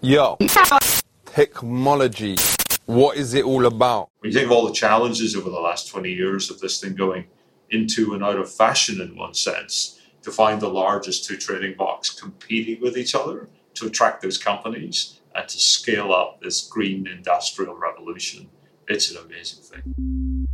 Yo, technology. What is it all about? When you think of all the challenges over the last 20 years of this thing going into and out of fashion in one sense, to find the largest two trading blocs competing with each other to attract those companies and to scale up this green industrial revolution, it's an amazing thing.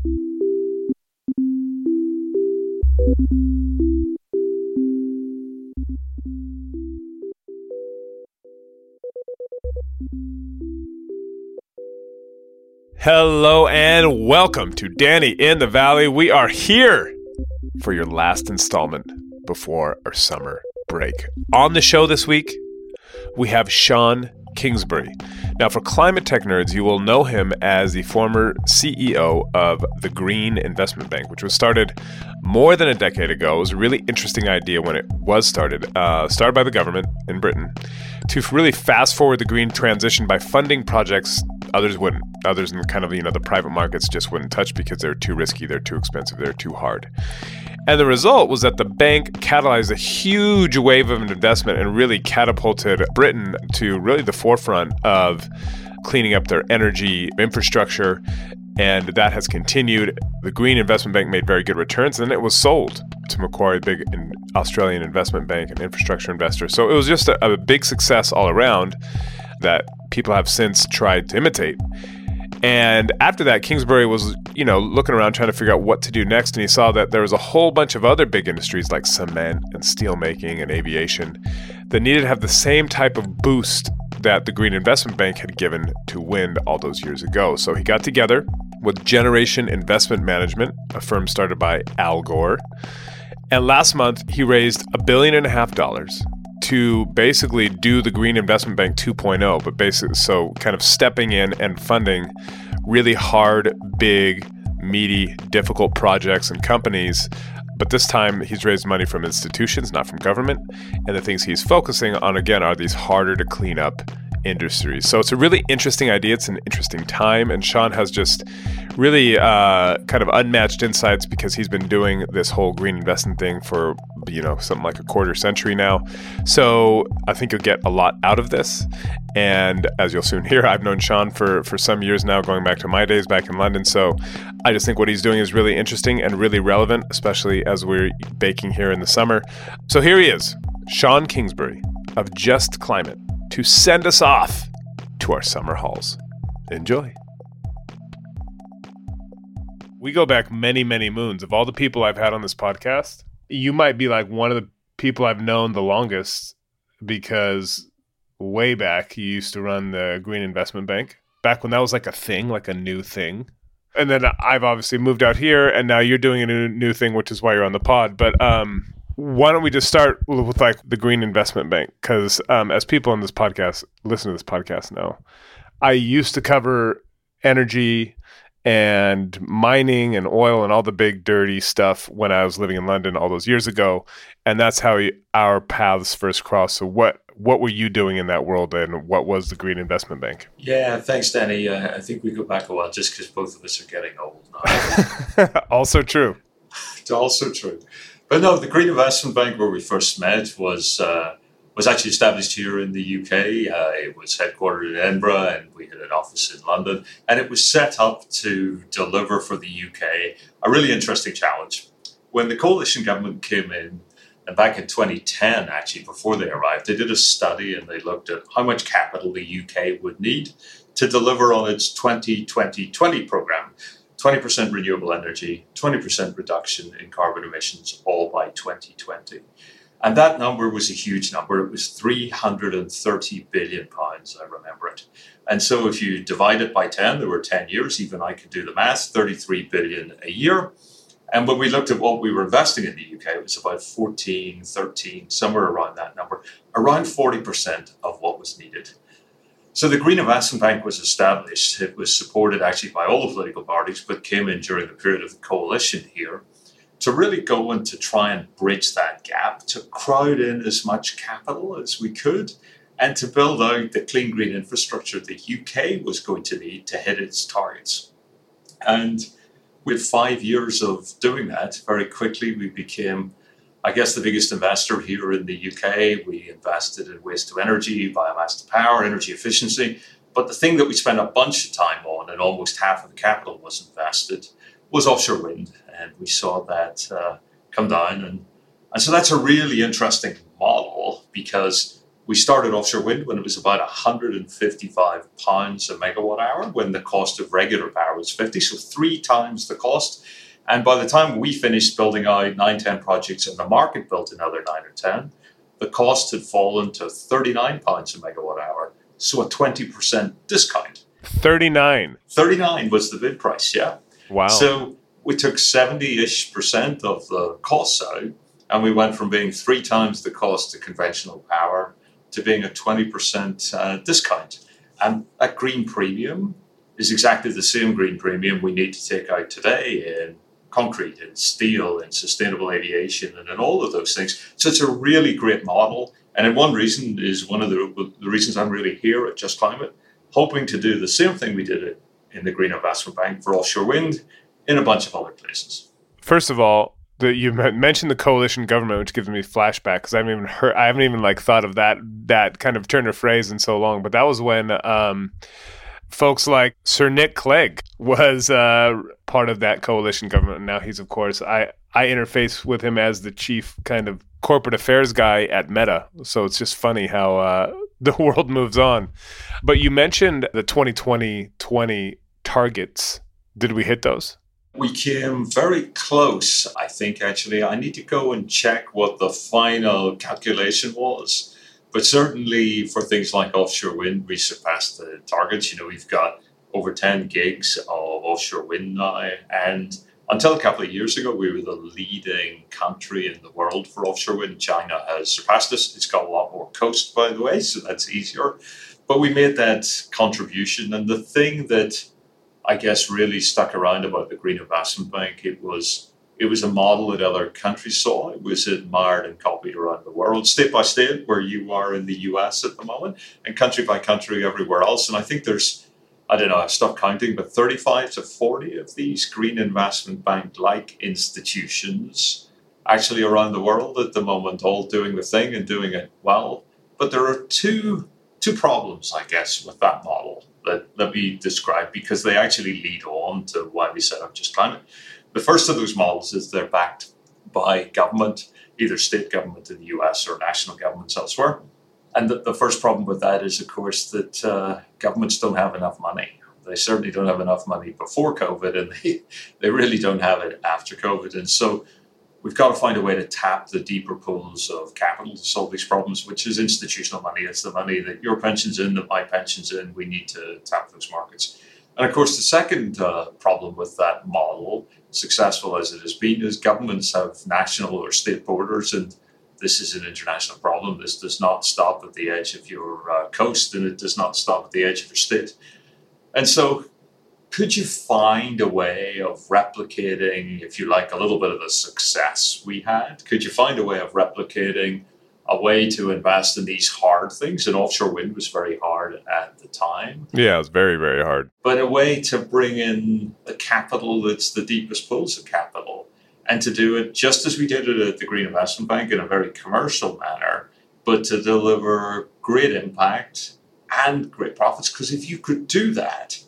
Hello and welcome to Danny in the Valley. We are here for your last installment before our summer break. On the show this week, we have Shaun Kingsbury. Now, for climate tech nerds, you will know him as the former CEO of the Green Investment Bank, which was started more than a decade ago. It was a really interesting idea when it was started, uh, started by the government in Britain, to really fast forward the green transition by funding projects others wouldn't. Others in kind of you know the private markets just wouldn't touch because they're too risky, they're too expensive, they're too hard. And the result was that the bank catalyzed a huge wave of investment and really catapulted Britain to really the forefront of cleaning up their energy infrastructure. And that has continued. The Green Investment Bank made very good returns, and then it was sold to Macquarie, big Australian investment bank and infrastructure investor. So it was just a, a big success all around that people have since tried to imitate. And after that, Kingsbury was, you know, looking around trying to figure out what to do next. And he saw that there was a whole bunch of other big industries like cement and steelmaking and aviation that needed to have the same type of boost that the Green Investment Bank had given to wind all those years ago. So he got together with Generation Investment Management, a firm started by Al Gore. And last month, he raised a billion and a half dollars to basically do the Green Investment Bank 2.0, but basically, so kind of stepping in and funding really hard, big, meaty, difficult projects and companies. But this time, he's raised money from institutions, not from government. And the things he's focusing on, again, are these harder to clean up industries. So it's a really interesting idea. It's an interesting time. And Shaun has just really uh, kind of unmatched insights because he's been doing this whole green investing thing for, you know, something like a quarter century now. So I think you'll get a lot out of this. And as you'll soon hear, I've known Shaun for, for some years now, going back to my days back in London. So I just think what he's doing is really interesting and really relevant, especially as we're baking here in the summer. So here he is, Shaun Kingsbury of Just Climate to send us off to our summer halls. Enjoy. We go back many, many moons. Of all the people I've had on this podcast, you might be like one of the people I've known the longest because way back you used to run the Green Investment Bank. Back when that was like a thing, like a new thing. And then I've obviously moved out here and now you're doing a new new thing, which is why you're on the pod. But um why don't we just start with like the Green Investment Bank? Because um, as people on this podcast listen to this podcast know, I used to cover energy and mining and oil and all the big dirty stuff when I was living in London all those years ago, and that's how we, our paths first crossed. So what what were you doing in that world, and what was the Green Investment Bank? Yeah, thanks, Danny. Uh, I think we go back a while just because both of us are getting old now. also true. it's also true. But no, the Green Investment Bank, where we first met, was uh, was actually established here in the UK. Uh, it was headquartered in Edinburgh, and we had an office in London. And it was set up to deliver for the UK a really interesting challenge. When the coalition government came in, and back in 2010, actually, before they arrived, they did a study and they looked at how much capital the UK would need to deliver on its 2020 20 program. 20% renewable energy, 20% reduction in carbon emissions, all by 2020. And that number was a huge number. It was 330 billion pounds, I remember it. And so if you divide it by 10, there were 10 years, even I could do the math, 33 billion a year. And when we looked at what we were investing in the UK, it was about 14, 13, somewhere around that number, around 40% of what was needed. So the Green Investment Bank was established. It was supported actually by all the political parties, but came in during the period of the coalition here to really go and to try and bridge that gap, to crowd in as much capital as we could, and to build out the clean green infrastructure the UK was going to need to hit its targets. And with five years of doing that, very quickly we became I guess the biggest investor here in the UK. We invested in waste to energy, biomass to power, energy efficiency. But the thing that we spent a bunch of time on, and almost half of the capital was invested, was offshore wind. And we saw that uh, come down. And, and so that's a really interesting model because we started offshore wind when it was about 155 pounds a megawatt hour, when the cost of regular power was 50, so three times the cost. And by the time we finished building out nine, 10 projects and the market built another nine or 10, the cost had fallen to 39 pounds a megawatt hour. So a 20% discount. 39. 39 was the bid price, yeah. Wow. So we took 70 ish percent of the costs out and we went from being three times the cost of conventional power to being a 20% uh, discount. And that green premium is exactly the same green premium we need to take out today in concrete and steel and sustainable aviation and in all of those things. So it's a really great model. And one reason is one of the, the reasons I'm really here at Just Climate, hoping to do the same thing we did in the Green Investment Bank for offshore wind in a bunch of other places. First of all, the, you mentioned the coalition government, which gives me flashback because I haven't even heard, I haven't even like thought of that that kind of turn of phrase in so long. But that was when um, folks like Sir Nick Clegg was uh, part of that coalition government. Now he's, of course, I I interface with him as the chief kind of corporate affairs guy at Meta. So it's just funny how uh, the world moves on. But you mentioned the 2020 20 targets. Did we hit those? We came very close, I think, actually. I need to go and check what the final calculation was. But certainly for things like offshore wind, we surpassed the targets. You know, we've got over 10 gigs of offshore wind now. And until a couple of years ago, we were the leading country in the world for offshore wind. China has surpassed us. It's got a lot more coast, by the way, so that's easier. But we made that contribution. And the thing that I guess, really stuck around about the Green Investment Bank. It was it was a model that other countries saw. It was admired and copied around the world, state by state, where you are in the US at the moment, and country by country everywhere else. And I think there's, I don't know, I've stopped counting, but 35 to 40 of these Green Investment Bank like institutions actually around the world at the moment, all doing the thing and doing it well. But there are two two problems, I guess, with that model that, that we describe because they actually lead on to why we set up Just Climate. The first of those models is they're backed by government, either state government in the US or national governments elsewhere. And the, the first problem with that is, of course, that uh, governments don't have enough money. They certainly don't have enough money before COVID, and they, they really don't have it after COVID. And so we've got to find a way to tap the deeper pools of capital to solve these problems, which is institutional money. It's the money that your pension's in, that my pension's in. We need to tap those markets. And of course, the second uh, problem with that model, successful as it has been, is governments have national or state borders, and this is an international problem. This does not stop at the edge of your uh, coast, and it does not stop at the edge of your state. And so could you find a way of replicating, if you like, a little bit of the success we had? Could you find a way of replicating a way to invest in these hard things? And offshore wind was very hard at the time. Yeah, it was very, very hard. But a way to bring in the capital that's the deepest pools of capital and to do it just as we did it at the Green Investment Bank in a very commercial manner, but to deliver great impact and great profits. Because if you could do that,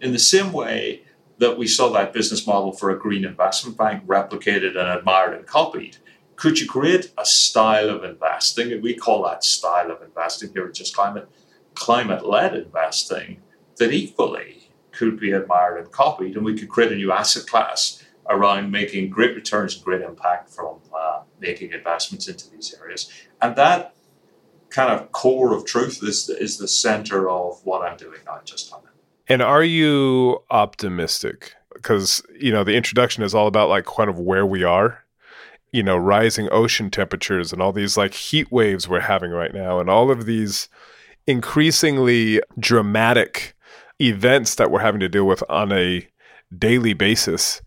in the same way that we saw that business model for a green investment bank replicated and admired and copied, could you create a style of investing? And we call that style of investing here at Just Climate, climate led investing, that equally could be admired and copied. And we could create a new asset class around making great returns and great impact from uh, making investments into these areas. And that kind of core of truth is, is the center of what I'm doing now, Just Climate. And are you optimistic? Because, you know, the introduction is all about like kind of where we are, you know, rising ocean temperatures and all these like heat waves we're having right now, and all of these increasingly dramatic events that we're having to deal with on a daily basis.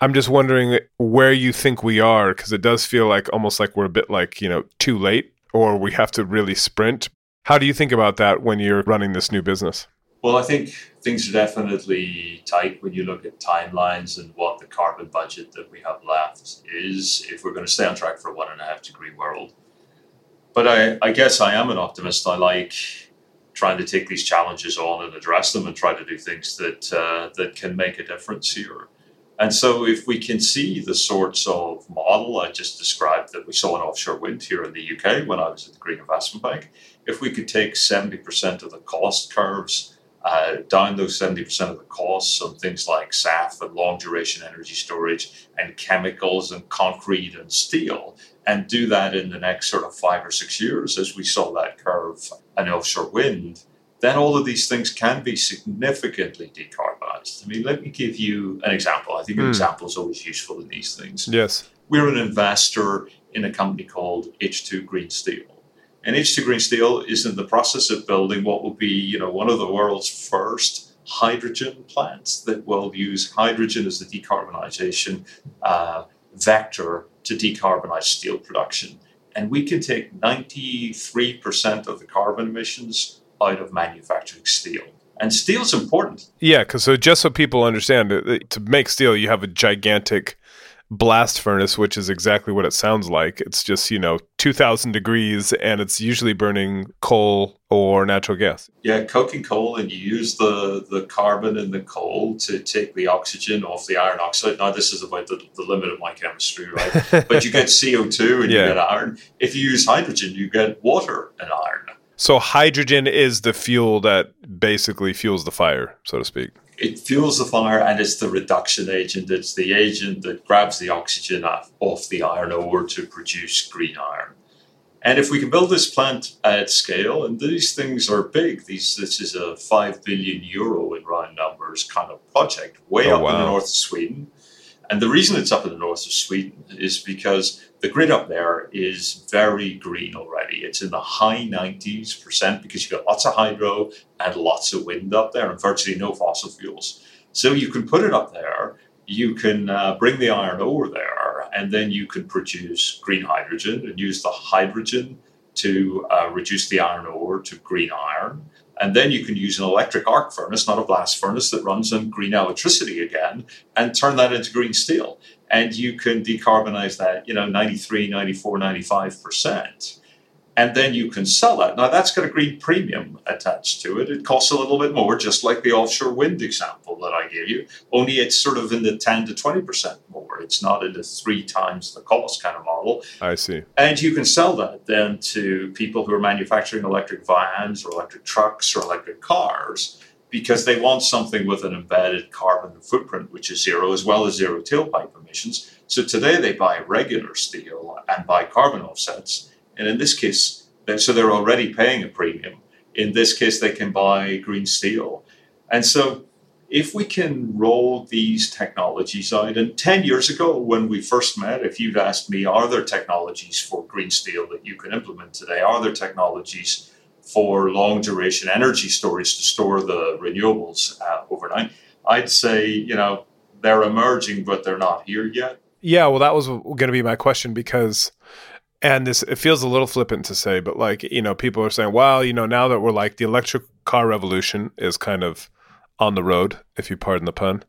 I'm just wondering where you think we are because it does feel like almost like we're a bit like, you know, too late or we have to really sprint. How do you think about that when you're running this new business? Well, I think things are definitely tight when you look at timelines and what the carbon budget that we have left is if we're going to stay on track for a one and a half degree world. But I, I guess I am an optimist. I like trying to take these challenges on and address them and try to do things that uh, that can make a difference here. And so, if we can see the sorts of model I just described that we saw in offshore wind here in the UK when I was at the Green Investment Bank, if we could take 70% of the cost curves uh, down those 70% of the costs on things like SAF and long duration energy storage and chemicals and concrete and steel, and do that in the next sort of five or six years, as we saw that curve in offshore wind, then all of these things can be significantly decarbonized. I mean, let me give you an example. I think an hmm. example is always useful in these things. Yes. We're an investor in a company called H2 Green Steel. And H2 Green Steel is in the process of building what will be, you know, one of the world's first hydrogen plants that will use hydrogen as the decarbonization uh, vector to decarbonize steel production. And we can take 93% of the carbon emissions out of manufacturing steel. And steel's important. Yeah, because so just so people understand, to make steel, you have a gigantic blast furnace, which is exactly what it sounds like. It's just, you know, 2000 degrees and it's usually burning coal or natural gas. Yeah, coking coal, and you use the, the carbon in the coal to take the oxygen off the iron oxide. Now, this is about the, the limit of my chemistry, right? but you get CO2 and yeah. you get iron. If you use hydrogen, you get water and iron. So, hydrogen is the fuel that basically fuels the fire, so to speak it fuels the fire and it's the reduction agent. It's the agent that grabs the oxygen off off the iron ore to produce green iron. And if we can build this plant at scale, and these things are big, these this is a five billion euro in round numbers kind of project, way oh, up wow. in the north of Sweden. And the reason it's up in the north of Sweden is because the grid up there is very green already. It's in the high 90s percent because you've got lots of hydro and lots of wind up there and virtually no fossil fuels. So you can put it up there, you can uh, bring the iron ore there, and then you can produce green hydrogen and use the hydrogen to uh, reduce the iron ore to green iron. And then you can use an electric arc furnace, not a blast furnace, that runs on green electricity again, and turn that into green steel. And you can decarbonize that, you know, 93, 94, 95% and then you can sell it. Now that's got a green premium attached to it. It costs a little bit more, just like the offshore wind example that I gave you. Only it's sort of in the ten to twenty percent more. It's not in the three times the cost kind of model. I see. And you can sell that then to people who are manufacturing electric vans or electric trucks or electric cars because they want something with an embedded carbon footprint, which is zero, as well as zero tailpipe emissions. So today they buy regular steel and buy carbon offsets and in this case, so they're already paying a premium. In this case, they can buy green steel. And so if we can roll these technologies out, and 10 years ago when we first met, if you'd asked me, are there technologies for green steel that you can implement today? Are there technologies for long duration energy storage to store the renewables uh, overnight? I'd say, you know, they're emerging, but they're not here yet. Yeah, well, that was going to be my question because and this it feels a little flippant to say but like you know people are saying well you know now that we're like the electric car revolution is kind of on the road if you pardon the pun.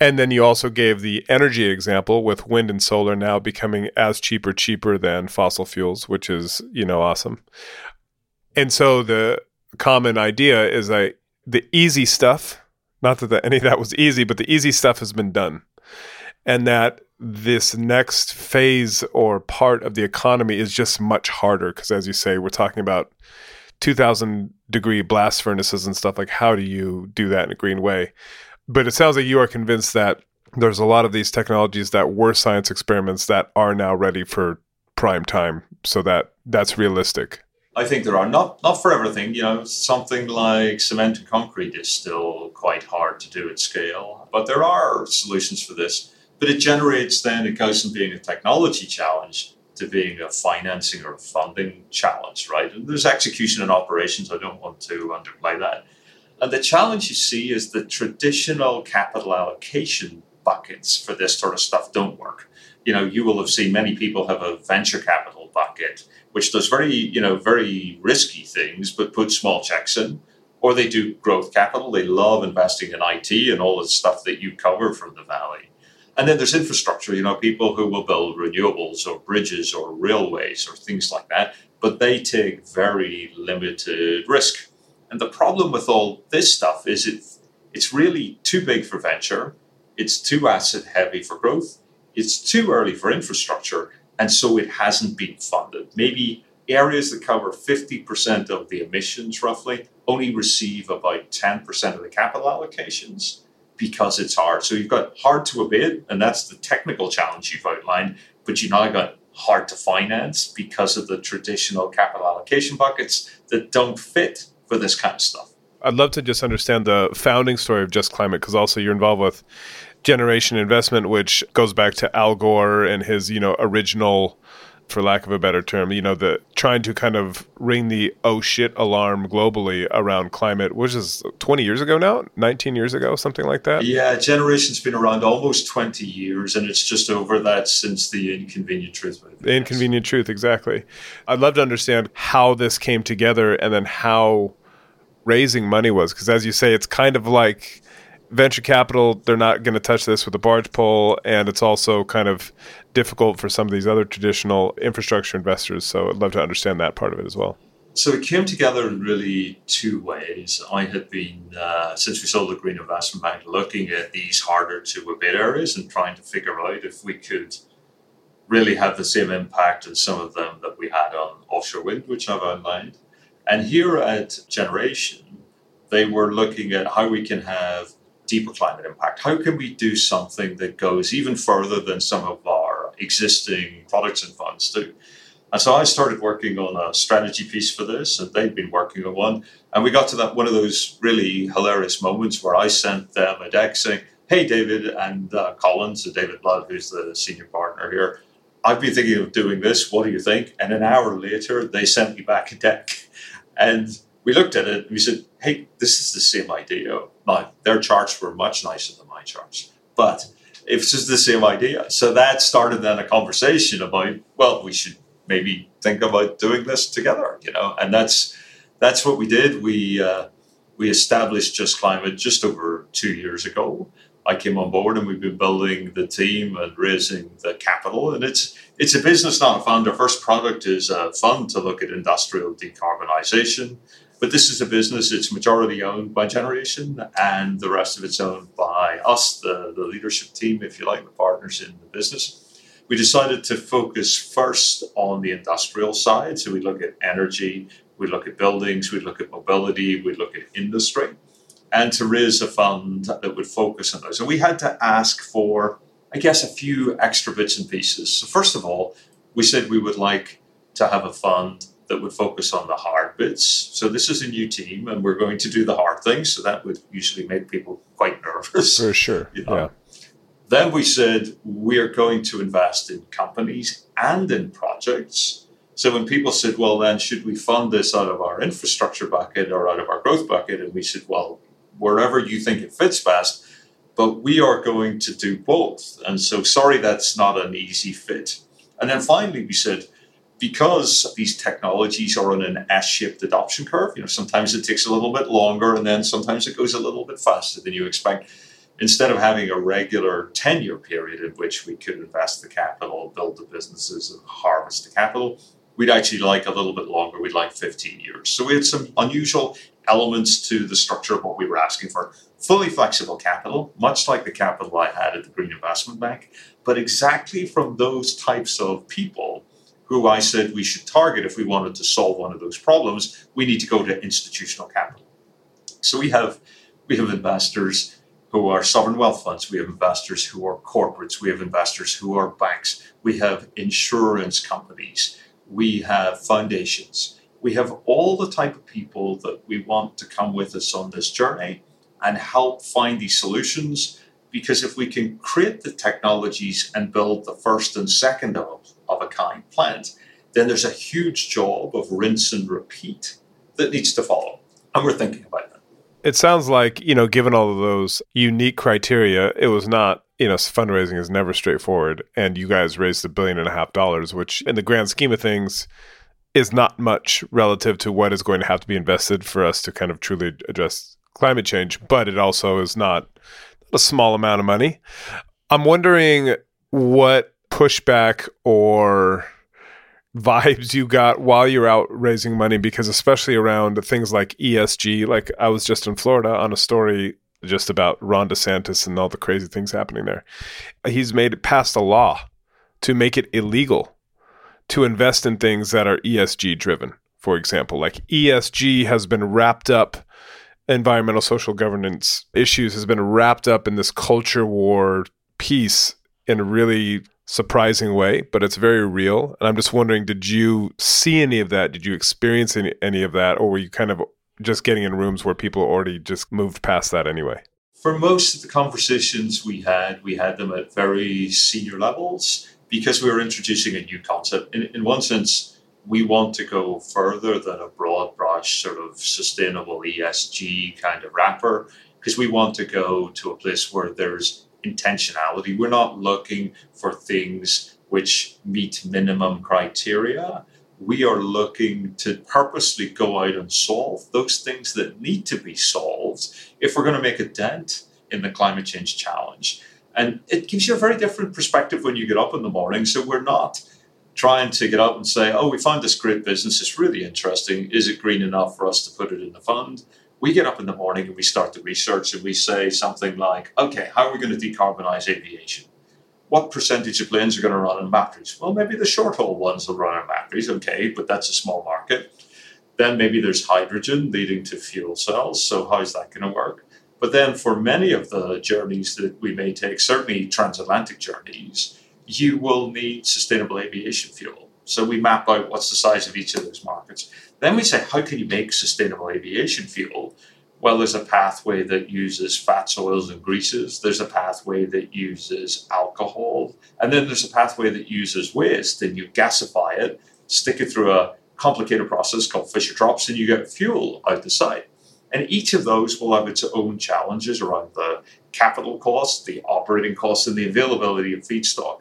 And then you also gave the energy example with wind and solar now becoming as cheaper cheaper than fossil fuels which is you know awesome. And so the common idea is that the easy stuff not that the, any of that was easy but the easy stuff has been done and that this next phase or part of the economy is just much harder because as you say we're talking about 2000 degree blast furnaces and stuff like how do you do that in a green way but it sounds like you are convinced that there's a lot of these technologies that were science experiments that are now ready for prime time so that that's realistic I think there are not not for everything. You know, something like cement and concrete is still quite hard to do at scale, but there are solutions for this. But it generates then, it goes from being a technology challenge to being a financing or funding challenge, right? And there's execution and operations. I don't want to underplay that. And the challenge you see is the traditional capital allocation buckets for this sort of stuff don't work. You know, you will have seen many people have a venture capital bucket, which does very, you know, very risky things, but puts small checks in. or they do growth capital. They love investing in IT and all the stuff that you cover from the Valley. And then there's infrastructure, you know, people who will build renewables or bridges or railways or things like that, but they take very limited risk. And the problem with all this stuff is it, it's really too big for venture, it's too asset heavy for growth, it's too early for infrastructure, and so it hasn't been funded. Maybe areas that cover 50% of the emissions roughly only receive about 10% of the capital allocations because it's hard. So you've got hard to abate, and that's the technical challenge you've outlined, but you now got hard to finance because of the traditional capital allocation buckets that don't fit for this kind of stuff. I'd love to just understand the founding story of Just Climate because also you're involved with Generation Investment, which goes back to Al Gore and his, you know, original for lack of a better term, you know, the trying to kind of ring the oh shit alarm globally around climate, which is 20 years ago now, 19 years ago, something like that. Yeah, Generation's been around almost 20 years, and it's just over that since the Inconvenient Truth. The Inconvenient Truth, exactly. I'd love to understand how this came together and then how raising money was, because as you say, it's kind of like venture capital, they're not going to touch this with a barge pole, and it's also kind of difficult for some of these other traditional infrastructure investors. So I'd love to understand that part of it as well. So it came together in really two ways. I had been, uh, since we sold the Green Investment Bank, looking at these harder to abate areas and trying to figure out if we could really have the same impact in some of them that we had on offshore wind, which I've outlined. And here at Generation, they were looking at how we can have deeper climate impact? How can we do something that goes even further than some of our existing products and funds do? And so I started working on a strategy piece for this, and they'd been working on one. And we got to that one of those really hilarious moments where I sent them a deck saying, Hey, David and uh, Collins, so David Blood, who's the senior partner here, I've been thinking of doing this. What do you think? And an hour later, they sent me back a deck. And we looked at it and we said, hey, this is the same idea. Now, their charts were much nicer than my charts, but it's just the same idea. So that started then a conversation about, well, we should maybe think about doing this together, you know, and that's that's what we did. We uh, we established Just Climate just over two years ago. I came on board and we've been building the team and raising the capital. And it's it's a business, not a fund. Our first product is a fund to look at industrial decarbonisation. But this is a business, it's majority owned by Generation, and the rest of it's owned by us, the, the leadership team, if you like, the partners in the business. We decided to focus first on the industrial side. So we look at energy, we look at buildings, we look at mobility, we look at industry, and to raise a fund that would focus on those. And we had to ask for, I guess, a few extra bits and pieces. So, first of all, we said we would like to have a fund that would focus on the hard bits. So this is a new team, and we're going to do the hard things. So that would usually make people quite nervous. For sure. You know? Yeah. Then we said we are going to invest in companies and in projects. So when people said, "Well, then should we fund this out of our infrastructure bucket or out of our growth bucket?" and we said, "Well, wherever you think it fits best." But we are going to do both. And so, sorry, that's not an easy fit. And then finally, we said, because these technologies are on an S-shaped adoption curve, you know, sometimes it takes a little bit longer and then sometimes it goes a little bit faster than you expect. Instead of having a regular 10-year period in which we could invest the capital, build the businesses, and harvest the capital, we'd actually like a little bit longer. We'd like 15 years. So we had some unusual elements to the structure of what we were asking for. Fully flexible capital, much like the capital I had at the Green Investment Bank, but exactly from those types of people who I said we should target if we wanted to solve one of those problems, we need to go to institutional capital. So we have we have investors who are sovereign wealth funds, we have investors who are corporates, we have investors who are banks, we have insurance companies, we have foundations. We have all the type of people that we want to come with us on this journey and help find these solutions because if we can create the technologies and build the first and second of, of a kind plant, then there's a huge job of rinse and repeat that needs to follow. And we're thinking about that. It sounds like, you know, given all of those unique criteria, it was not, you know, fundraising is never straightforward. And you guys raised a billion and a half dollars, which in the grand scheme of things is not much relative to what is going to have to be invested for us to kind of truly address climate change, but it also is not a small amount of money. I'm wondering what pushback or vibes you got while you're out raising money because especially around things like ESG like I was just in Florida on a story just about Ron DeSantis and all the crazy things happening there. He's made passed a law to make it illegal to invest in things that are ESG driven. For example, like ESG has been wrapped up environmental social governance issues has been wrapped up in this culture war piece in a really surprising way, but it's very real. And I'm just wondering, did you see any of that? Did you experience any, any of that? Or were you kind of just getting in rooms where people already just moved past that anyway? For most of the conversations we had, we had them at very senior levels because we were introducing a new concept. In, in one sense, we want to go further than a broad brush sort of sustainable ESG kind of wrapper because we want to go to a place where there's intentionality. We're not looking for things which meet minimum criteria. We are looking to purposely go out and solve those things that need to be solved if we're going to make a dent in the climate change challenge. And it gives you a very different perspective when you get up in the morning. So we're not trying to get up and say, oh, we found this great business, it's really interesting. Is it green enough for us to put it in the fund? We get up in the morning and we start the research and we say something like, okay, how are we going to decarbonize aviation? What percentage of planes are going to run on batteries? Well, maybe the short haul ones will run on batteries, okay, but that's a small market. Then maybe there's hydrogen leading to fuel cells. So, how's that going to work? But then, for many of the journeys that we may take, certainly transatlantic journeys, you will need sustainable aviation fuel. So, we map out what's the size of each of those markets. Then we say, how can you make sustainable aviation fuel? Well, there's a pathway that uses fats, oils, and greases. There's a pathway that uses alcohol. And then there's a pathway that uses waste. And you gasify it, stick it through a complicated process called Fischer-Tropsch, and you get fuel out the side. And each of those will have its own challenges around the capital cost, the operating cost, and the availability of feedstock.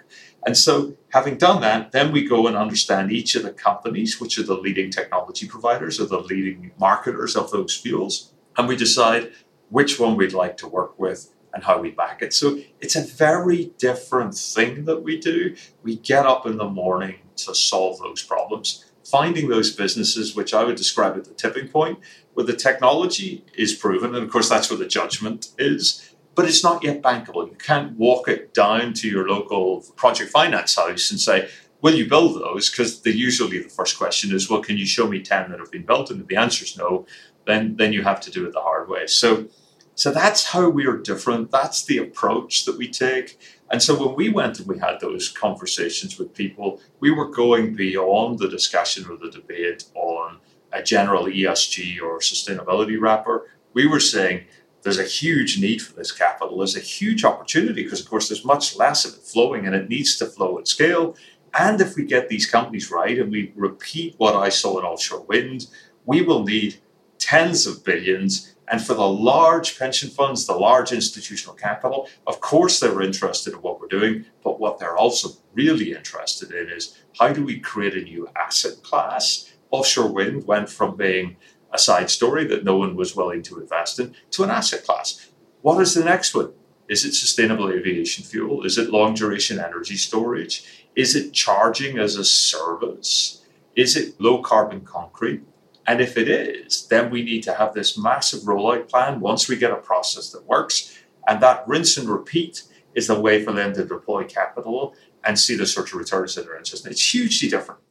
And so, having done that, then we go and understand each of the companies, which are the leading technology providers or the leading marketers of those fuels, and we decide which one we'd like to work with and how we back it. So, it's a very different thing that we do. We get up in the morning to solve those problems, finding those businesses, which I would describe at the tipping point, where the technology is proven, and of course, that's where the judgment is but it's not yet bankable. You can't walk it down to your local project finance house and say, Will you build those? Because usually the first question is, Well, can you show me 10 that have been built? And if the answer is no, then, then you have to do it the hard way. So, so that's how we are different. That's the approach that we take. And so when we went and we had those conversations with people, we were going beyond the discussion or the debate on a general ESG or sustainability wrapper. We were saying, there's a huge need for this capital. There's a huge opportunity because, of course, there's much less of it flowing and it needs to flow at scale. And if we get these companies right and we repeat what I saw in offshore wind, we will need tens of billions. And for the large pension funds, the large institutional capital, of course, they're interested in what we're doing. But what they're also really interested in is how do we create a new asset class? Offshore wind went from being a side story that no one was willing to invest in to an asset class. What is the next one? Is it sustainable aviation fuel? Is it long duration energy storage? Is it charging as a service? Is it low carbon concrete? And if it is, then we need to have this massive rollout plan once we get a process that works. And that rinse and repeat is the way for them to deploy capital and see the sort of returns that are interesting. It's hugely different.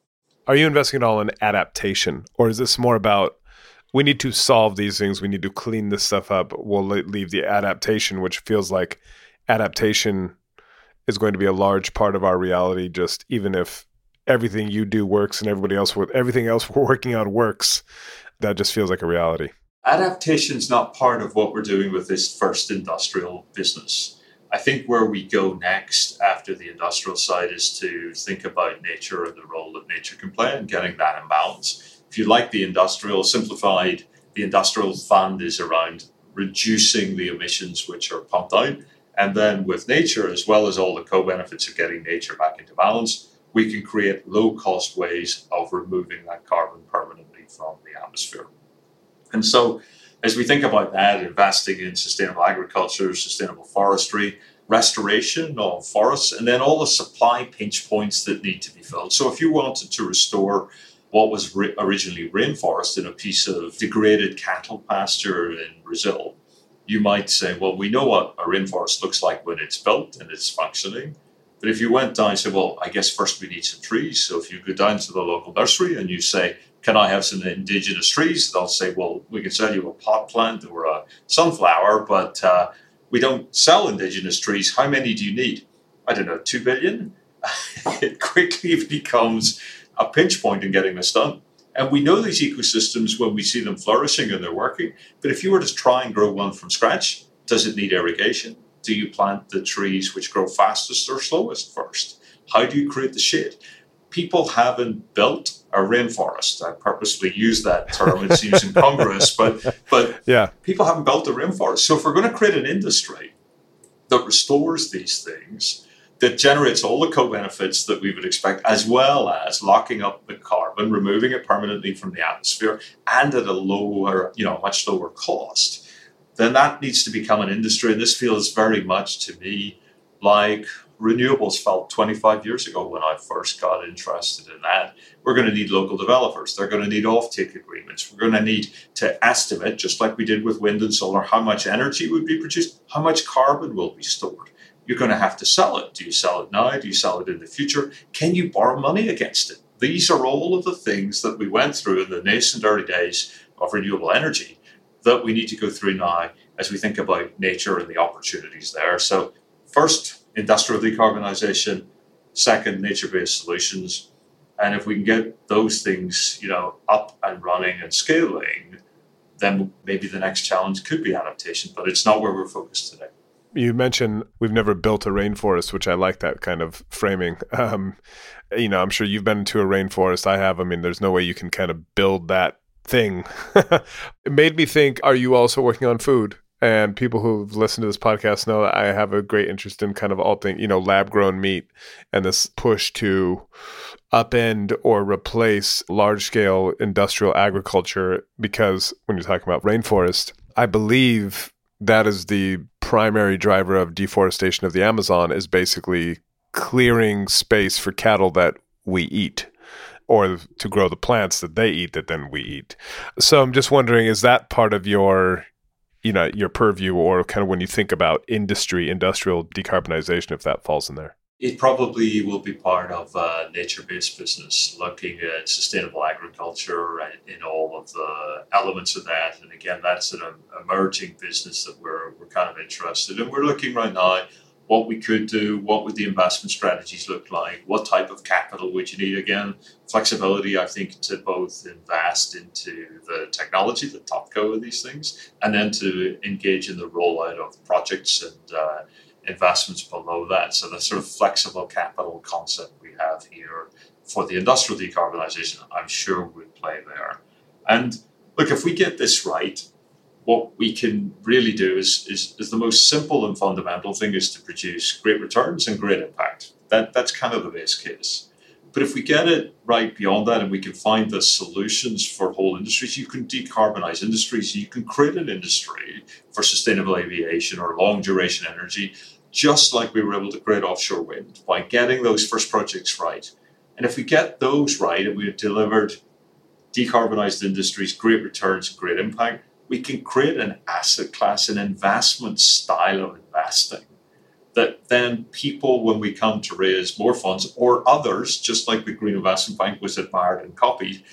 Are you investing at all in adaptation, or is this more about we need to solve these things. We need to clean this stuff up. We'll leave the adaptation, which feels like adaptation is going to be a large part of our reality. Just even if everything you do works and everybody else with everything else we're working on works, that just feels like a reality. Adaptation is not part of what we're doing with this first industrial business. I think where we go next after the industrial side is to think about nature and the role that nature can play and getting that in balance if you like the industrial, simplified, the industrial fund is around reducing the emissions which are pumped out. And then with nature, as well as all the co benefits of getting nature back into balance, we can create low cost ways of removing that carbon permanently from the atmosphere. And so, as we think about that, investing in sustainable agriculture, sustainable forestry, restoration of forests, and then all the supply pinch points that need to be filled. So, if you wanted to restore what was ri- originally rainforest in a piece of degraded cattle pasture in Brazil, you might say, well, we know what a rainforest looks like when it's built and it's functioning. But if you went down and said, well, I guess first we need some trees. So if you go down to the local nursery and you say, can I have some indigenous trees? They'll say, well, we can sell you a pot plant or a sunflower, but uh, we don't sell indigenous trees. How many do you need? I don't know, two billion? it quickly becomes a pinch point in getting this done. And we know these ecosystems when we see them flourishing and they're working. But if you were to try and grow one from scratch, does it need irrigation? Do you plant the trees which grow fastest or slowest first? How do you create the shade? People haven't built a rainforest. I purposely use that term. It seems incongruous, but but yeah. people haven't built a rainforest. So if we're going to create an industry that restores these things, that generates all the co-benefits that we would expect, as well as locking up the carbon, removing it permanently from the atmosphere, and at a lower, you know, much lower cost, then that needs to become an industry. And this feels very much to me like renewables felt 25 years ago when I first got interested in that. We're going to need local developers. They're going to need offtake agreements. We're going to need to estimate, just like we did with wind and solar, how much energy would be produced, how much carbon will be stored you're going to have to sell it. Do you sell it now? Do you sell it in the future? Can you borrow money against it? These are all of the things that we went through in the nascent early days of renewable energy that we need to go through now as we think about nature and the opportunities there. So, first, industrial decarbonisation. Second, nature-based solutions. And if we can get those things, you know, up and running and scaling, then maybe the next challenge could be adaptation. But it's not where we're focused today you mentioned we've never built a rainforest, which I like that kind of framing. Um, you know, I'm sure you've been to a rainforest. I have. I mean, there's no way you can kind of build that thing. it made me think: Are you also working on food? And people who've listened to this podcast know that I have a great interest in kind of all things, you know, lab grown meat and this push to upend or replace large scale industrial agriculture. Because when you're talking about rainforest, I believe that is the primary driver of deforestation of the Amazon is basically clearing space for cattle that we eat or to grow the plants that they eat that then we eat. So I'm just wondering is that part of your you know your purview or kind of when you think about industry industrial decarbonization if that falls in there? It probably will be part of a nature-based business, looking at sustainable agriculture and in all of the elements of that. And again, that's an emerging business that we're we're kind of interested in. We're looking right now what we could do, what would the investment strategies look like, what type of capital would you need? Again, flexibility, I think, to both invest into the technology, the top go of these things, and then to engage in the rollout of projects and uh, investments below that. So the sort of flexible capital concept we have here for the industrial decarbonisation, I'm sure would play there. And look, if we get this right, what we can really do is, is, is the most simple and fundamental thing is to produce great returns and great impact. That, that's kind of the base case. But if we get it right beyond that and we can find the solutions for whole industries, you can decarbonize industries, you can create an industry for sustainable aviation or long duration energy just like we were able to create offshore wind by getting those first projects right. And if we get those right and we've delivered decarbonized industries, great returns, great impact, we can create an asset class, an investment style of investing that then people, when we come to raise more funds or others, just like the Green Investment Bank was admired and copied,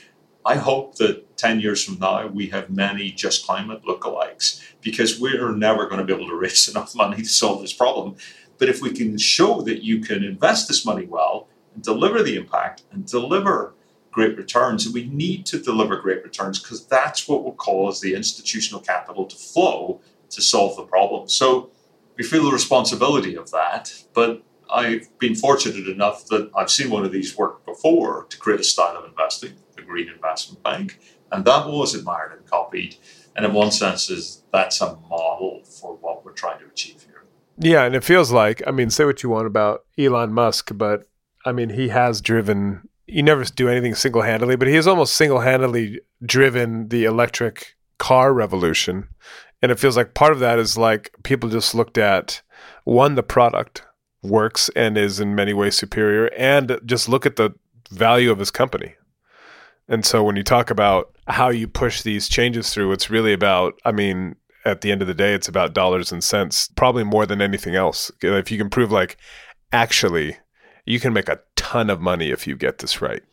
I hope that 10 years from now, we have many just climate lookalikes because we're never going to be able to raise enough money to solve this problem. But if we can show that you can invest this money well and deliver the impact and deliver great returns, and we need to deliver great returns because that's what will cause the institutional capital to flow to solve the problem. So we feel the responsibility of that, but I've been fortunate enough that I've seen one of these work before to create a style of investing the Green Investment Bank. And that was admired and copied. And in one sense, is that's a model for what we're trying to achieve here. Yeah, and it feels like I mean, say what you want about Elon Musk, but I mean, he has driven. You never do anything single handedly, but he has almost single handedly driven the electric car revolution. And it feels like part of that is like people just looked at one, the product works and is in many ways superior, and just look at the value of his company. And so when you talk about how you push these changes through, it's really about, I mean, at the end of the day, it's about dollars and cents, probably more than anything else. If you can prove, like, actually, you can make a ton of money if you get this right.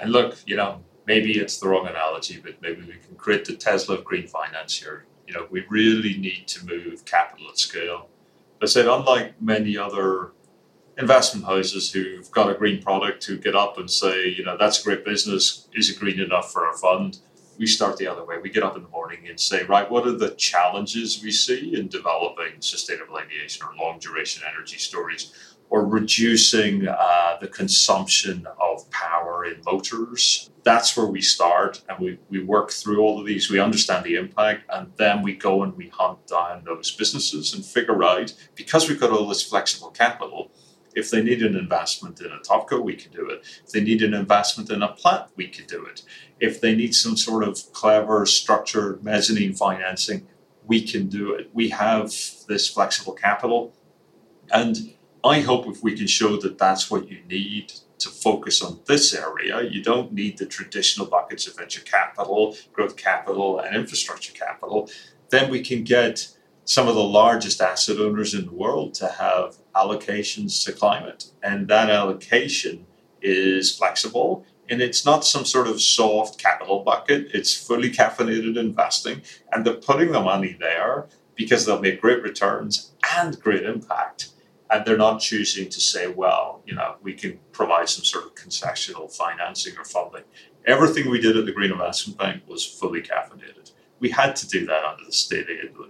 And look, you know, maybe it's the wrong analogy, but maybe we can create the Tesla of green finance here. You know, we really need to move capital at scale. I said, unlike many other investment houses who've got a green product who get up and say, you know, that's a great business. Is it green enough for our fund? We start the other way. We get up in the morning and say, right, what are the challenges we see in developing sustainable aviation or long duration energy storage? or reducing uh, the consumption of power in motors. That's where we start and we, we work through all of these. We understand the impact and then we go and we hunt down those businesses and figure out, because we've got all this flexible capital, if they need an investment in a topco, we can do it. If they need an investment in a plant, we can do it. If they need some sort of clever, structured mezzanine financing, we can do it. We have this flexible capital. And I hope if we can show that that's what you need to focus on this area, you don't need the traditional buckets of venture capital, growth capital, and infrastructure capital, then we can get some of the largest asset owners in the world to have allocations to climate. And that allocation is flexible and it's not some sort of soft capital bucket, it's fully caffeinated investing. And they're putting the money there because they'll make great returns and great impact and they're not choosing to say, well, you know, we can provide some sort of concessional financing or funding. Everything we did at the Green Investment Bank was fully caffeinated. We had to do that under the state aid law.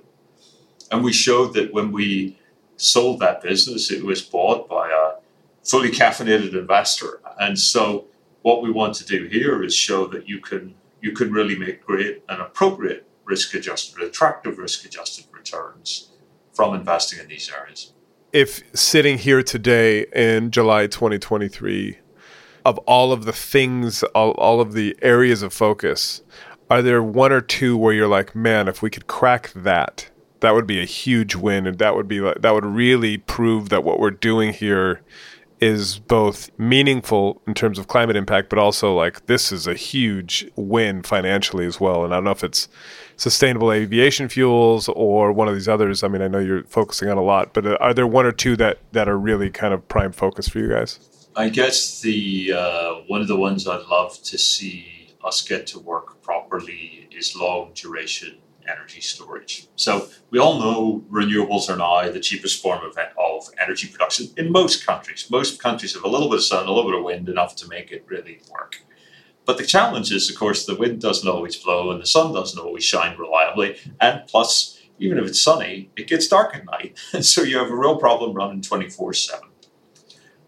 And we showed that when we sold that business, it was bought by a fully caffeinated investor. And so what we want to do here is show that you can you can really make great and appropriate risk adjusted, attractive risk adjusted returns from investing in these areas if sitting here today in July 2023, of all of the things, all, all of the areas of focus, are there one or two where you're like, man, if we could crack that, that would be a huge win, and that would be that would really prove that what we're doing here is both meaningful in terms of climate impact, but also like this is a huge win financially as well. And I don't know if it's sustainable aviation fuels or one of these others. I mean, I know you're focusing on a lot, but uh, are there one or two that that are really kind of prime focus for you guys? I guess the uh, one of the ones I'd love to see us get to work properly is long duration energy storage. So we all know renewables are now the cheapest form of, of energy production in most countries. Most countries have a little bit of sun, a little bit of wind, enough to make it really work. But the challenge is, of course, the wind doesn't always blow and the sun doesn't always shine reliably. And plus, even if it's sunny, it gets dark at night. And so you have a real problem running 24 7.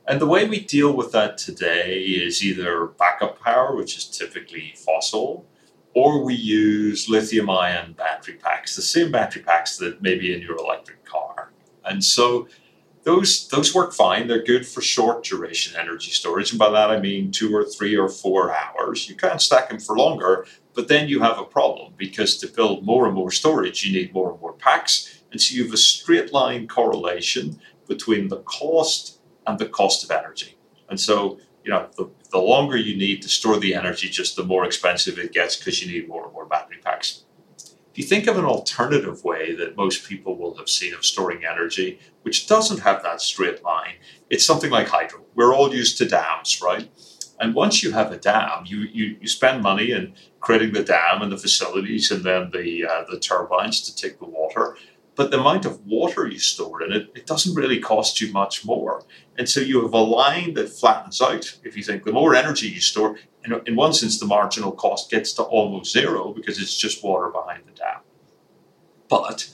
And the way we deal with that today is either backup power, which is typically fossil, or we use lithium ion battery packs, the same battery packs that may be in your electric car. And so those those work fine. They're good for short duration energy storage, and by that I mean two or three or four hours. You can't stack them for longer, but then you have a problem because to build more and more storage, you need more and more packs, and so you have a straight line correlation between the cost and the cost of energy. And so you know the, the longer you need to store the energy, just the more expensive it gets because you need more and more battery packs. If you think of an alternative way that most people will have seen of storing energy, which doesn't have that straight line, it's something like hydro. We're all used to dams, right? And once you have a dam, you, you, you spend money in creating the dam and the facilities and then the, uh, the turbines to take the water. But the amount of water you store in it, it doesn't really cost you much more. And so you have a line that flattens out. If you think the more energy you store, in, in one sense, the marginal cost gets to almost zero because it's just water behind the dam. But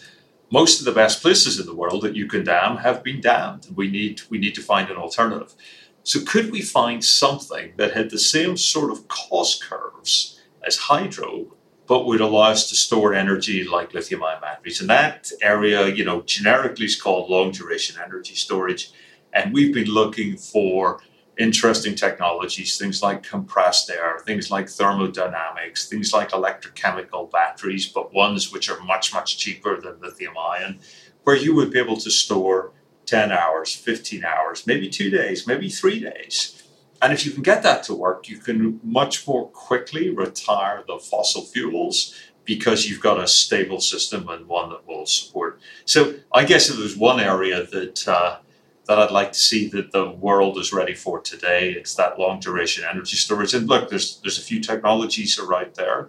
most of the best places in the world that you can dam have been dammed. We need we need to find an alternative. So could we find something that had the same sort of cost curves as hydro, but would allow us to store energy like lithium ion batteries? And that area, you know, generically is called long duration energy storage. And we've been looking for interesting technologies, things like compressed air, things like thermodynamics, things like electrochemical batteries, but ones which are much, much cheaper than lithium ion, where you would be able to store 10 hours, 15 hours, maybe two days, maybe three days. And if you can get that to work, you can much more quickly retire the fossil fuels because you've got a stable system and one that will support. So I guess if there's one area that uh, that I'd like to see that the world is ready for today, it's that long duration energy storage. And look, there's there's a few technologies are right there,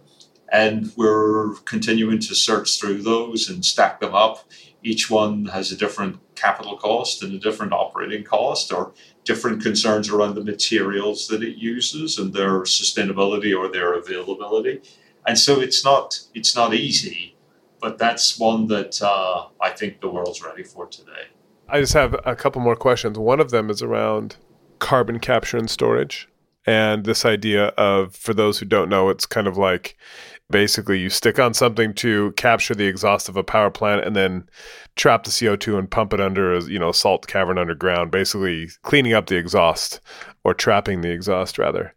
and we're continuing to search through those and stack them up. Each one has a different capital cost and a different operating cost, or different concerns around the materials that it uses and their sustainability or their availability and so it's not it's not easy, but that's one that uh, I think the world's ready for today. I just have a couple more questions. One of them is around carbon capture and storage, and this idea of for those who don't know, it's kind of like basically you stick on something to capture the exhaust of a power plant and then trap the CO2 and pump it under a you know salt cavern underground basically cleaning up the exhaust or trapping the exhaust rather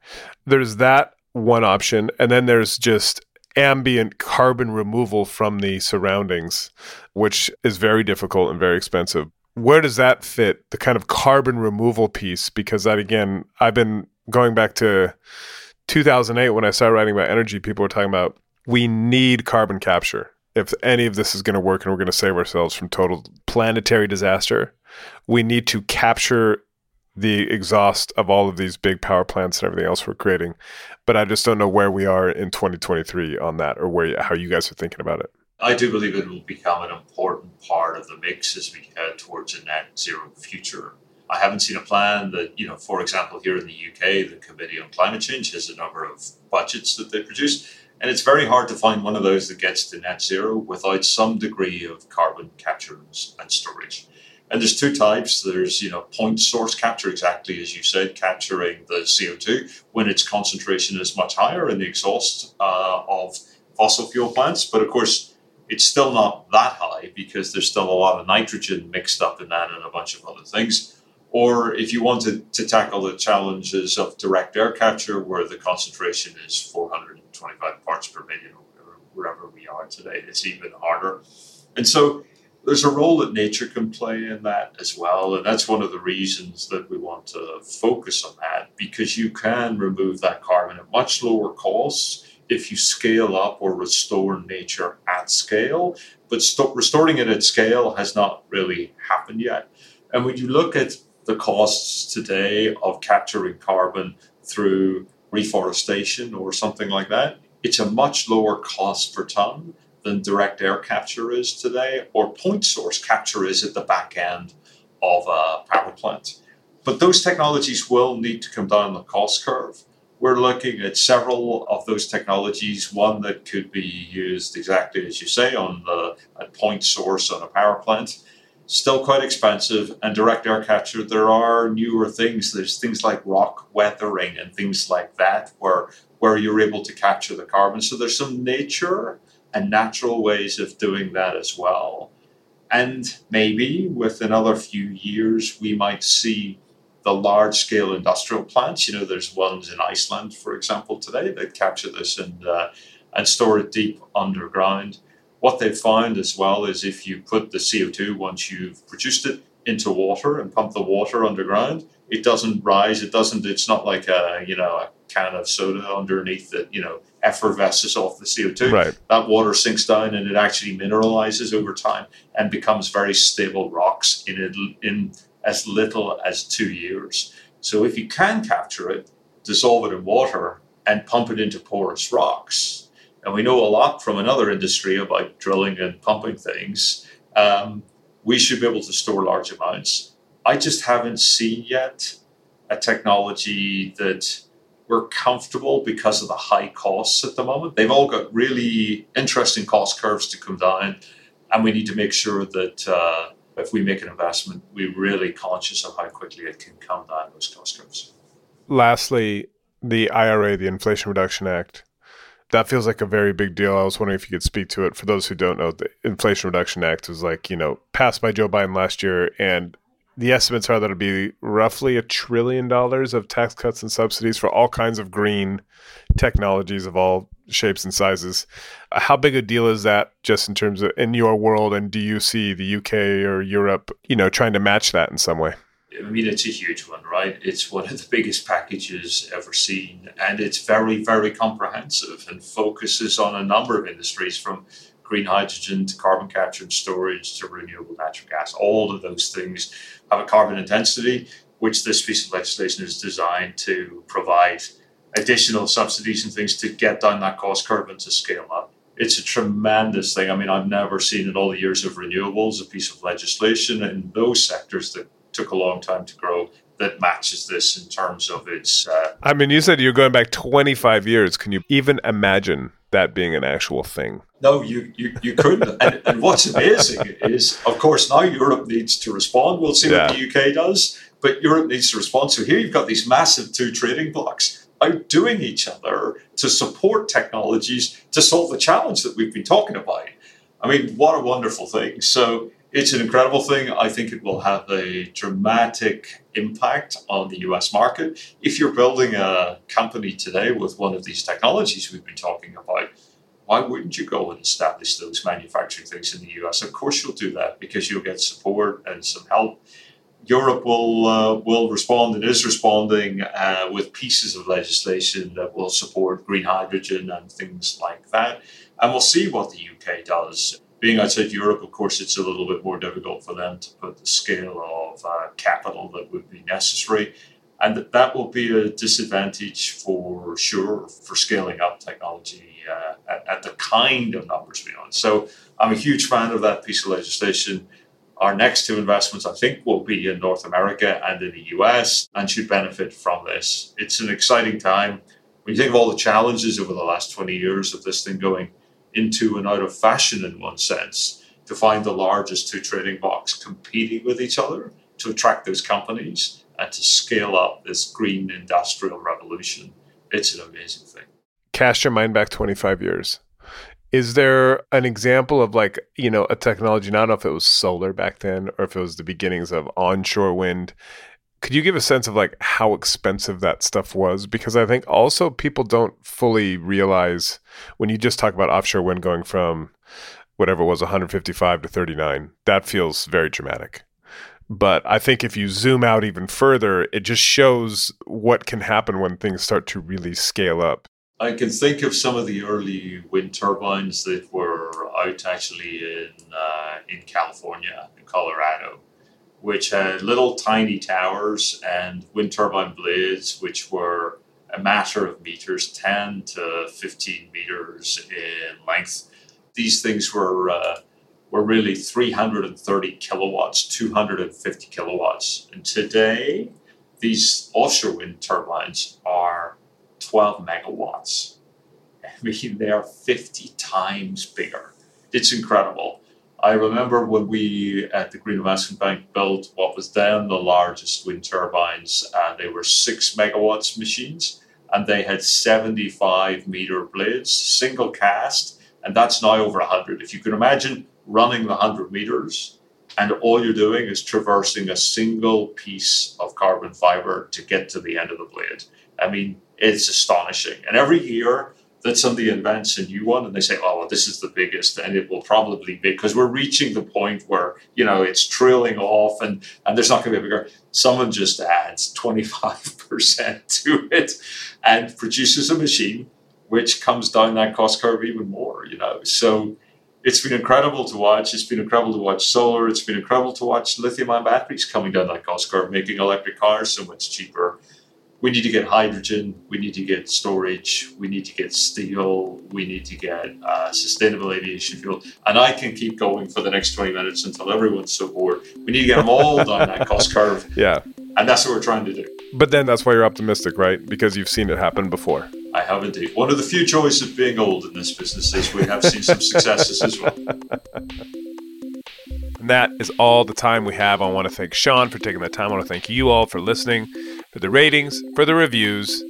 there's that one option. And then there's just ambient carbon removal from the surroundings, which is very difficult and very expensive. Where does that fit, the kind of carbon removal piece? Because that, again, I've been going back to 2008 when I started writing about energy, people were talking about we need carbon capture. If any of this is going to work and we're going to save ourselves from total planetary disaster, we need to capture the exhaust of all of these big power plants and everything else we're creating. But I just don't know where we are in 2023 on that or where how you guys are thinking about it. I do believe it will become an important part of the mix as we head towards a net zero future. I haven't seen a plan that, you know, for example, here in the UK, the Committee on Climate Change has a number of budgets that they produce. And it's very hard to find one of those that gets to net zero without some degree of carbon capture and storage. And there's two types. There's, you know, point source capture, exactly as you said, capturing the CO2 when its concentration is much higher in the exhaust uh, of fossil fuel plants. But of course, it's still not that high because there's still a lot of nitrogen mixed up in that and a bunch of other things. Or if you wanted to tackle the challenges of direct air capture, where the concentration is 425 parts per million, or wherever we are today, it's even harder. And so there's a role that nature can play in that as well. And that's one of the reasons that we want to focus on that because you can remove that carbon at much lower costs if you scale up or restore nature at scale. But st- restoring it at scale has not really happened yet. And when you look at the costs today of capturing carbon through reforestation or something like that, it's a much lower cost per ton than direct air capture is today, or point source capture is at the back end of a power plant. But those technologies will need to come down the cost curve. We're looking at several of those technologies. One that could be used exactly as you say on the at point source on a power plant. Still quite expensive. And direct air capture, there are newer things. There's things like rock weathering and things like that, where where you're able to capture the carbon. So there's some nature and natural ways of doing that as well. And maybe with another few years, we might see the large scale industrial plants. You know, there's ones in Iceland, for example, today that capture this and, uh, and store it deep underground. What they've found as well is if you put the CO2 once you've produced it into water and pump the water underground, it doesn't rise. It doesn't, it's not like a, you know, a can of soda underneath that, you know, effervesces off the CO2. Right. That water sinks down and it actually mineralizes over time and becomes very stable rocks in it, in as little as two years. So if you can capture it, dissolve it in water, and pump it into porous rocks, and we know a lot from another industry about drilling and pumping things, um, we should be able to store large amounts. I just haven't seen yet a technology that we're comfortable because of the high costs at the moment. They've all got really interesting cost curves to come down, and we need to make sure that uh, if we make an investment, we're really conscious of how quickly it can come down those cost curves. Lastly, the IRA, the Inflation Reduction Act. That feels like a very big deal. I was wondering if you could speak to it. For those who don't know, the Inflation Reduction Act was like, you know, passed by Joe Biden last year and The estimates are that it'll be roughly a trillion dollars of tax cuts and subsidies for all kinds of green technologies of all shapes and sizes. How big a deal is that just in terms of in your world? And do you see the UK or Europe, you know, trying to match that in some way? I mean, it's a huge one, right? It's one of the biggest packages ever seen, and it's very, very comprehensive and focuses on a number of industries from green hydrogen to carbon capture and storage to renewable natural gas. All of those things have a carbon intensity, which this piece of legislation is designed to provide additional subsidies and things to get down that cost curve and to scale up. It's a tremendous thing. I mean, I've never seen in all the years of renewables a piece of legislation in those sectors that took a long time to grow that matches this in terms of its. Uh, I mean, you said you're going back 25 years. Can you even imagine that being an actual thing? No, you you, you couldn't. and, and, what's amazing is, of course, now Europe needs to respond. We'll see yeah. what the UK does, but Europe needs to respond. So here you've got these massive two trading blocs outdoing each other to support technologies to solve the challenge that we've been talking about. I mean, what a wonderful thing. So it's an incredible thing. I think it will have a dramatic impact on the US market. If you're building a company today with one of these technologies we've been talking about, why wouldn't you go and establish those manufacturing things in the US? Of course, you'll do that because you'll get support and some help. Europe will uh, will respond and is responding uh, with pieces of legislation that will support green hydrogen and things like that. And we'll see what the UK does being outside Europe, of course, it's a little bit more difficult for them to put the scale of uh, capital that would be necessary. And that, that will be a disadvantage for sure for scaling up technology uh, at, at, the kind of numbers we want. So I'm a huge fan of that piece of legislation. Our next two investments, I think, will be in North America and in the US and should benefit from this. It's an exciting time. When you think of all the challenges over the last 20 years of this thing going, into and out of fashion in one sense to find the largest two trading blocs competing with each other to attract those companies and to scale up this green industrial revolution. It's an amazing thing. Cast your mind back 25 years. Is there an example of like, you know, a technology, I don't know if it was solar back then or if it was the beginnings of onshore wind could you give a sense of like how expensive that stuff was? Because i think also people don't fully realize when you just talk about offshore wind going from whatever it was 155 to 39 that feels very dramatic. But i think if you zoom out even further it just shows what can happen when things start to really scale up. I can think of some of the early wind turbines that were out actually in uh, in california in colorado which had little tiny towers and wind turbine blades, which were a matter of meters, 10 to 15 meters in length. These things were uh, were really 330 kilowatts, 250 kilowatts. And today, these offshore wind turbines are 12 megawatts. I mean, they are 50 times bigger. It's incredible. I remember when we at the Green Investment Bank built what was then the largest wind turbines, and they were six megawatts machines, and they had 75 meter blades, single cast, and that's now over 100. If you can imagine running the 100 meters, and all you're doing is traversing a single piece of carbon fiber to get to the end of the blade. I mean, it's astonishing. And every year, that somebody invents a new one and they say, oh, well, this is the biggest and it will probably be because we're reaching the point where, you know, it's trailing off and, and there's not going to be a bigger. Someone just adds 25% to it and produces a machine which comes down that cost curve even more, you know. So it's been incredible to watch. It's been incredible to watch solar. It's been incredible to watch lithium ion batteries coming down that cost curve, making electric cars so much cheaper we need to get hydrogen, we need to get storage, we need to get steel, we need to get uh, sustainable aviation fuel. And I can keep going for the next 20 minutes until everyone's so bored. We need to get them all down that cost curve. Yeah. And that's what we're trying to do. But then that's why you're optimistic, right? Because you've seen it happen before. I have indeed. One of the few joys of being old in this business is we have seen some successes as well. And that is all the time we have. I want to thank Shaun for taking the time. I want to thank you all for listening for the ratings, for the reviews,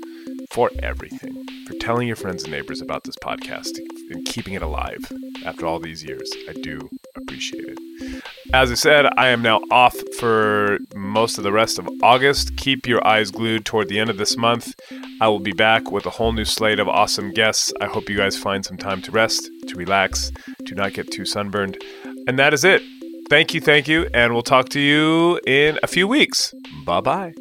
for everything, for telling your friends and neighbors about this podcast and keeping it alive after all these years. I do appreciate it. As I said, I am now off for most of the rest of August. Keep your eyes glued toward the end of this month. I will be back with a whole new slate of awesome guests. I hope you guys find some time to rest, to relax, to not get too sunburned. And that is it. Thank you, thank you, and we'll talk to you in a few weeks. Bye bye.